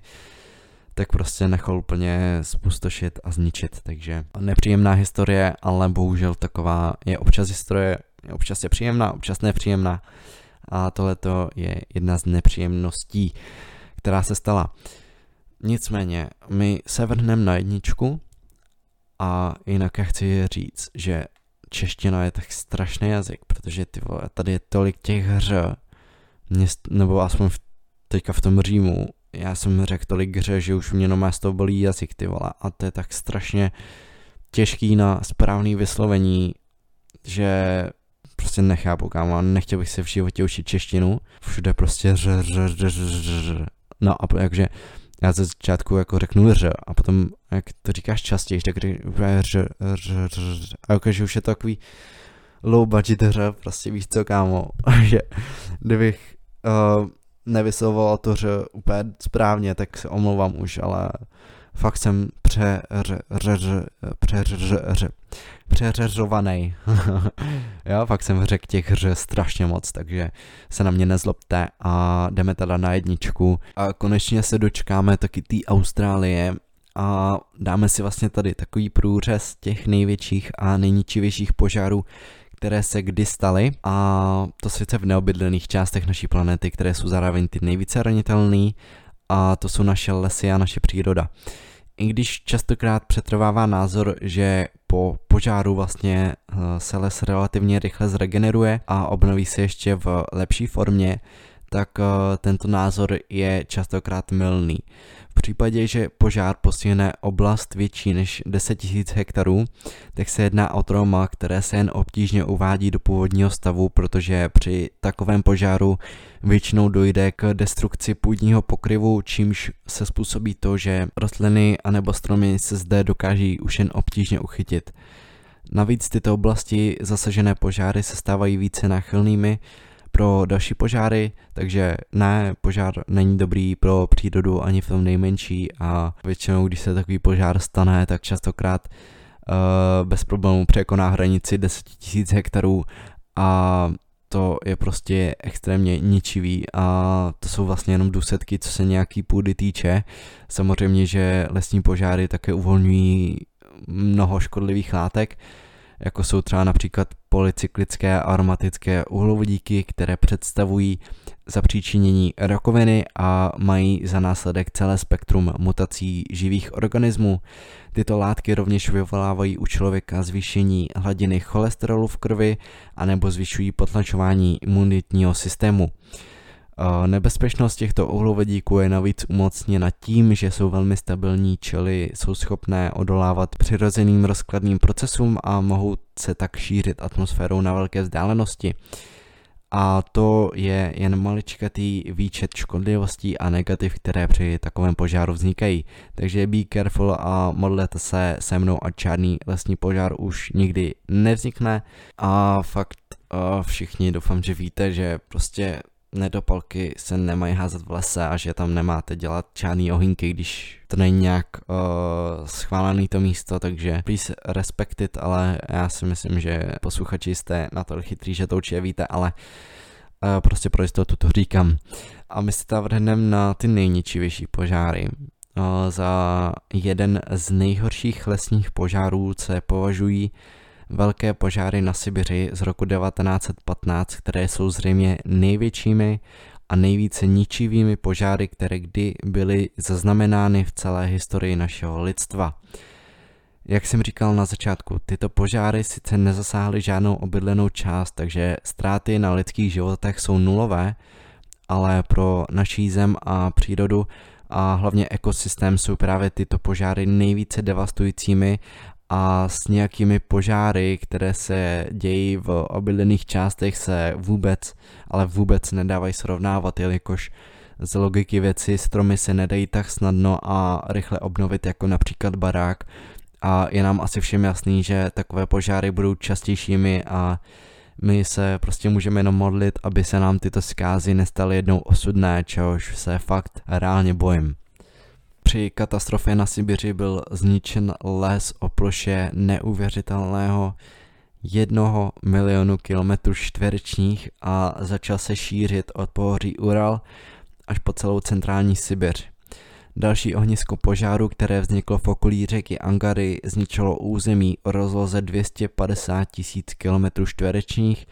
tak prostě nechal úplně spustošit a zničit, takže nepříjemná historie, ale bohužel taková je občas historie, občas je příjemná, občas nepříjemná a tohle je jedna z nepříjemností, která se stala. Nicméně, my se vrhneme na jedničku a jinak já chci říct, že čeština je tak strašný jazyk, protože ty vole, tady je tolik těch hře, nebo aspoň v, teďka v tom Římu, já jsem řekl tolik hře, že už mě nomás to bolí jazyk, ty vole, a to je tak strašně těžký na správný vyslovení, že prostě nechápu, kámo, nechtěl bych se v životě učit češtinu, všude prostě ř, ř, ř, ř, ř. No a jakže já ze začátku jako řeknu ř a potom, jak to říkáš častěji, tak ř, ř, ř, ř, a jakože už je to takový, low budget hře, prostě víš co kámo, (laughs) že kdybych uh, nevyslovoval to hře úplně správně, tak se omlouvám už, ale fakt jsem přeřeřovaný. (laughs) jo, fakt jsem řekl těch hře strašně moc, takže se na mě nezlobte a jdeme teda na jedničku. A konečně se dočkáme taky té Austrálie a dáme si vlastně tady takový průřez těch největších a nejničivějších požárů, které se kdy staly a to sice v neobydlených částech naší planety, které jsou zároveň ty nejvíce ranitelné a to jsou naše lesy a naše příroda. I když častokrát přetrvává názor, že po požáru vlastně eh, se les relativně rychle zregeneruje a obnoví se ještě v lepší formě, tak eh, tento názor je častokrát mylný. V případě, že požár postihne oblast větší než 10 000 hektarů, tak se jedná o trauma, které se jen obtížně uvádí do původního stavu, protože při takovém požáru většinou dojde k destrukci půdního pokryvu, čímž se způsobí to, že rostliny anebo stromy se zde dokáží už jen obtížně uchytit. Navíc tyto oblasti zasažené požáry se stávají více náchylnými pro další požáry, takže ne, požár není dobrý pro přírodu ani v tom nejmenší a většinou, když se takový požár stane, tak častokrát uh, bez problémů překoná hranici 10 000 hektarů a to je prostě extrémně ničivý a to jsou vlastně jenom důsledky, co se nějaký půdy týče. Samozřejmě, že lesní požáry také uvolňují mnoho škodlivých látek, jako jsou třeba například polycyklické aromatické uhlovodíky, které představují zapříčinění rakoviny a mají za následek celé spektrum mutací živých organismů. Tyto látky rovněž vyvolávají u člověka zvýšení hladiny cholesterolu v krvi anebo zvyšují potlačování imunitního systému. Nebezpečnost těchto uhlovodíků je navíc umocněna tím, že jsou velmi stabilní, čili jsou schopné odolávat přirozeným rozkladným procesům a mohou se tak šířit atmosférou na velké vzdálenosti. A to je jen maličkatý výčet škodlivostí a negativ, které při takovém požáru vznikají. Takže be careful a modlete se se mnou, a žádný lesní požár už nikdy nevznikne. A fakt všichni doufám, že víte, že prostě nedopalky se nemají házet v lese a že tam nemáte dělat žádný ohýnky, když to není nějak uh, schválený to místo, takže please respect it, ale já si myslím, že posluchači jste na to chytrý, že to určitě víte, ale uh, prostě pro jistotu to říkám. A my se tam vrhneme na ty nejničivější požáry. Uh, za jeden z nejhorších lesních požárů se považují velké požáry na Sibiři z roku 1915, které jsou zřejmě největšími a nejvíce ničivými požáry, které kdy byly zaznamenány v celé historii našeho lidstva. Jak jsem říkal na začátku, tyto požáry sice nezasáhly žádnou obydlenou část, takže ztráty na lidských životech jsou nulové, ale pro naší zem a přírodu a hlavně ekosystém jsou právě tyto požáry nejvíce devastujícími a s nějakými požáry, které se dějí v obydlených částech se vůbec, ale vůbec nedávají srovnávat, jelikož z logiky věci stromy se nedají tak snadno a rychle obnovit jako například barák a je nám asi všem jasný, že takové požáry budou častějšími a my se prostě můžeme jenom modlit, aby se nám tyto zkázy nestaly jednou osudné, čehož se fakt reálně bojím. Při katastrofě na Sibiři byl zničen les o ploše neuvěřitelného jednoho milionu kilometrů čtverečních a začal se šířit od pohoří Ural až po celou centrální Sibiř. Další ohnisko požáru, které vzniklo v okolí řeky Angary, zničilo území o rozloze 250 tisíc km čtverečních,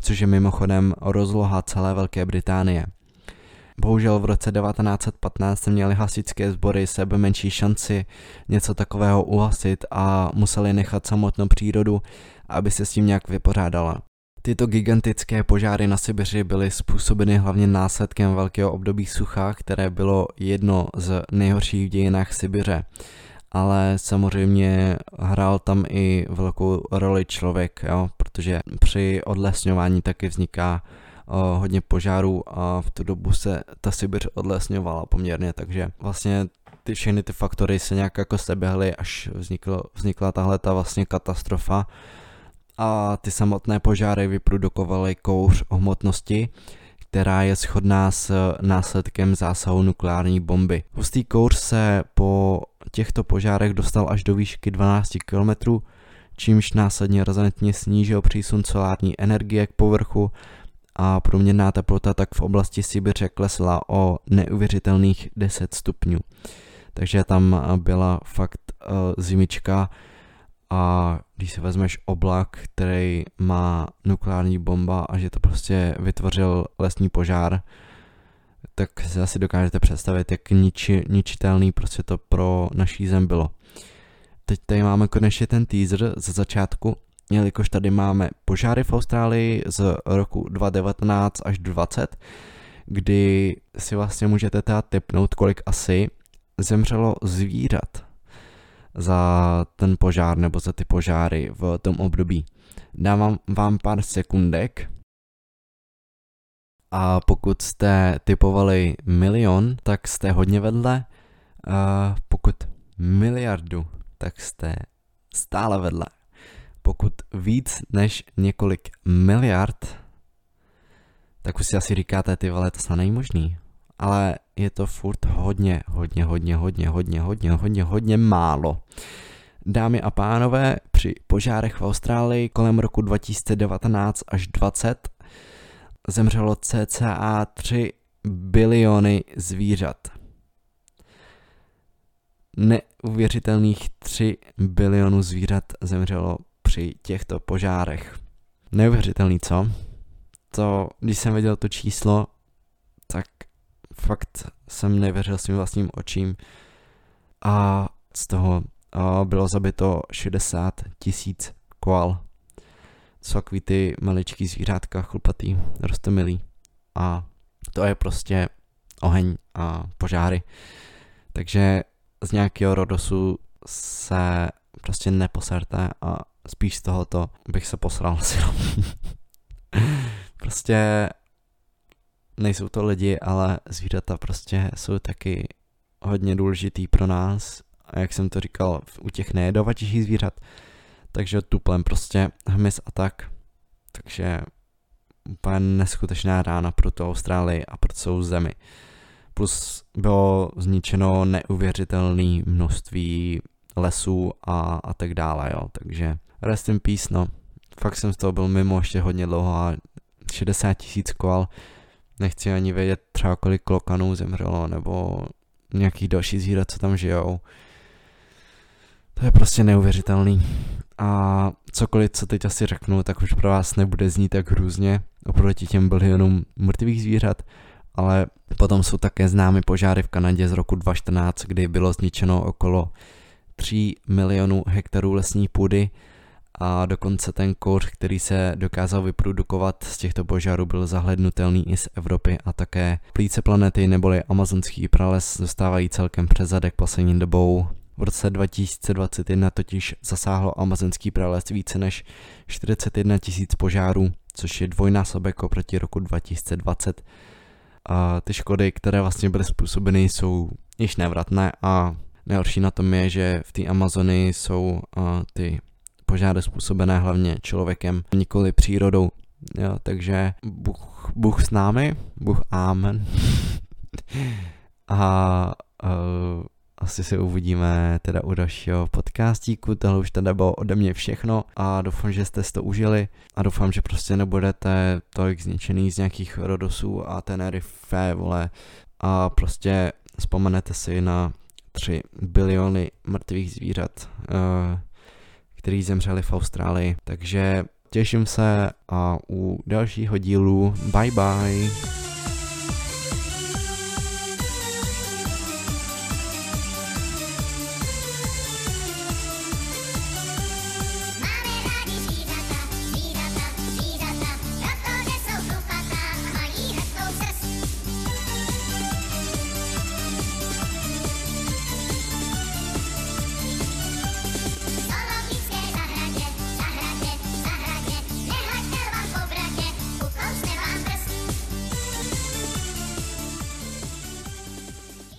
což je mimochodem rozloha celé Velké Británie. Bohužel v roce 1915 měly hasičské sbory sebe menší šanci něco takového uhasit a museli nechat samotnou přírodu, aby se s tím nějak vypořádala. Tyto gigantické požáry na Sibiři byly způsobeny hlavně následkem velkého období sucha, které bylo jedno z nejhorších v dějinách Sibiře. Ale samozřejmě hrál tam i velkou roli člověk, jo, protože při odlesňování taky vzniká hodně požárů a v tu dobu se ta Sibiř odlesňovala poměrně, takže vlastně ty všechny ty faktory se nějak jako seběhly, až vzniklo, vznikla tahle ta vlastně katastrofa a ty samotné požáry vyprodukovaly kouř hmotnosti, která je shodná s následkem zásahu nukleární bomby. Hustý kouř se po těchto požárech dostal až do výšky 12 km, čímž následně razantně snížil přísun solární energie k povrchu a průměrná teplota tak v oblasti Sibiře klesla o neuvěřitelných 10 stupňů. Takže tam byla fakt uh, zimička a když si vezmeš oblak, který má nukleární bomba a že to prostě vytvořil lesní požár, tak si asi dokážete představit, jak niči, ničitelný prostě to pro naší zem bylo. Teď tady máme konečně ten teaser ze začátku, jelikož tady máme požáry v Austrálii z roku 2019 až 2020, kdy si vlastně můžete teda typnout, kolik asi zemřelo zvířat za ten požár nebo za ty požáry v tom období. Dávám vám pár sekundek a pokud jste typovali milion, tak jste hodně vedle. A pokud miliardu, tak jste stále vedle. Pokud víc než několik miliard, tak už si asi říkáte, ty vole, to snad není možný. Ale je to furt hodně, hodně, hodně, hodně, hodně, hodně, hodně, hodně málo. Dámy a pánové, při požárech v Austrálii kolem roku 2019 až 20 zemřelo cca 3 biliony zvířat. Neuvěřitelných 3 bilionů zvířat zemřelo při těchto požárech. Neuvěřitelný, co? To, když jsem viděl to číslo, tak fakt jsem nevěřil svým vlastním očím a z toho a bylo zabito 60 tisíc koal. Jsou takový ty maličký zvířátka, chlupatý, rostomilý. A to je prostě oheň a požáry. Takže z nějakého rodosu se prostě neposerte a spíš z tohoto bych se posral si. (laughs) prostě nejsou to lidi, ale zvířata prostě jsou taky hodně důležitý pro nás a jak jsem to říkal, u těch nejedovatějších zvířat, takže tuplem prostě hmyz a tak. Takže úplně neskutečná rána pro tu Austrálii a pro celou zemi. Plus bylo zničeno neuvěřitelné množství lesů a, a tak dále, jo. Takže rest in peace, no. Fakt jsem z toho byl mimo ještě hodně dlouho a 60 tisíc koal. Nechci ani vědět třeba kolik klokanů zemřelo, nebo nějakých dalších zvířat, co tam žijou. To je prostě neuvěřitelný. A cokoliv, co teď asi řeknu, tak už pro vás nebude znít tak hrůzně oproti těm bilionům mrtvých zvířat, ale potom jsou také známy požáry v Kanadě z roku 2014, kdy bylo zničeno okolo 3 milionů hektarů lesní půdy a dokonce ten kouř, který se dokázal vyprodukovat z těchto požárů, byl zahlednutelný i z Evropy a také plíce planety neboli amazonský prales dostávají celkem přes zadek poslední dobou. V roce 2021 totiž zasáhlo amazonský prales více než 41 tisíc požárů, což je dvojnásobek oproti roku 2020. A ty škody, které vlastně byly způsobeny, jsou již nevratné a nejhorší na tom je, že v té Amazony jsou ty požáry způsobené hlavně člověkem, nikoli přírodou. Jo, takže Bůh, Bůh s námi, Bůh Amen. (laughs) a uh, asi se uvidíme teda u dalšího podcastíku, tohle už teda bylo ode mě všechno a doufám, že jste si to užili a doufám, že prostě nebudete tolik zničený z nějakých rodosů a Tenerife, vole, a prostě vzpomenete si na 3 biliony mrtvých zvířat, uh, který zemřeli v Austrálii. Takže těším se a u dalšího dílu bye bye.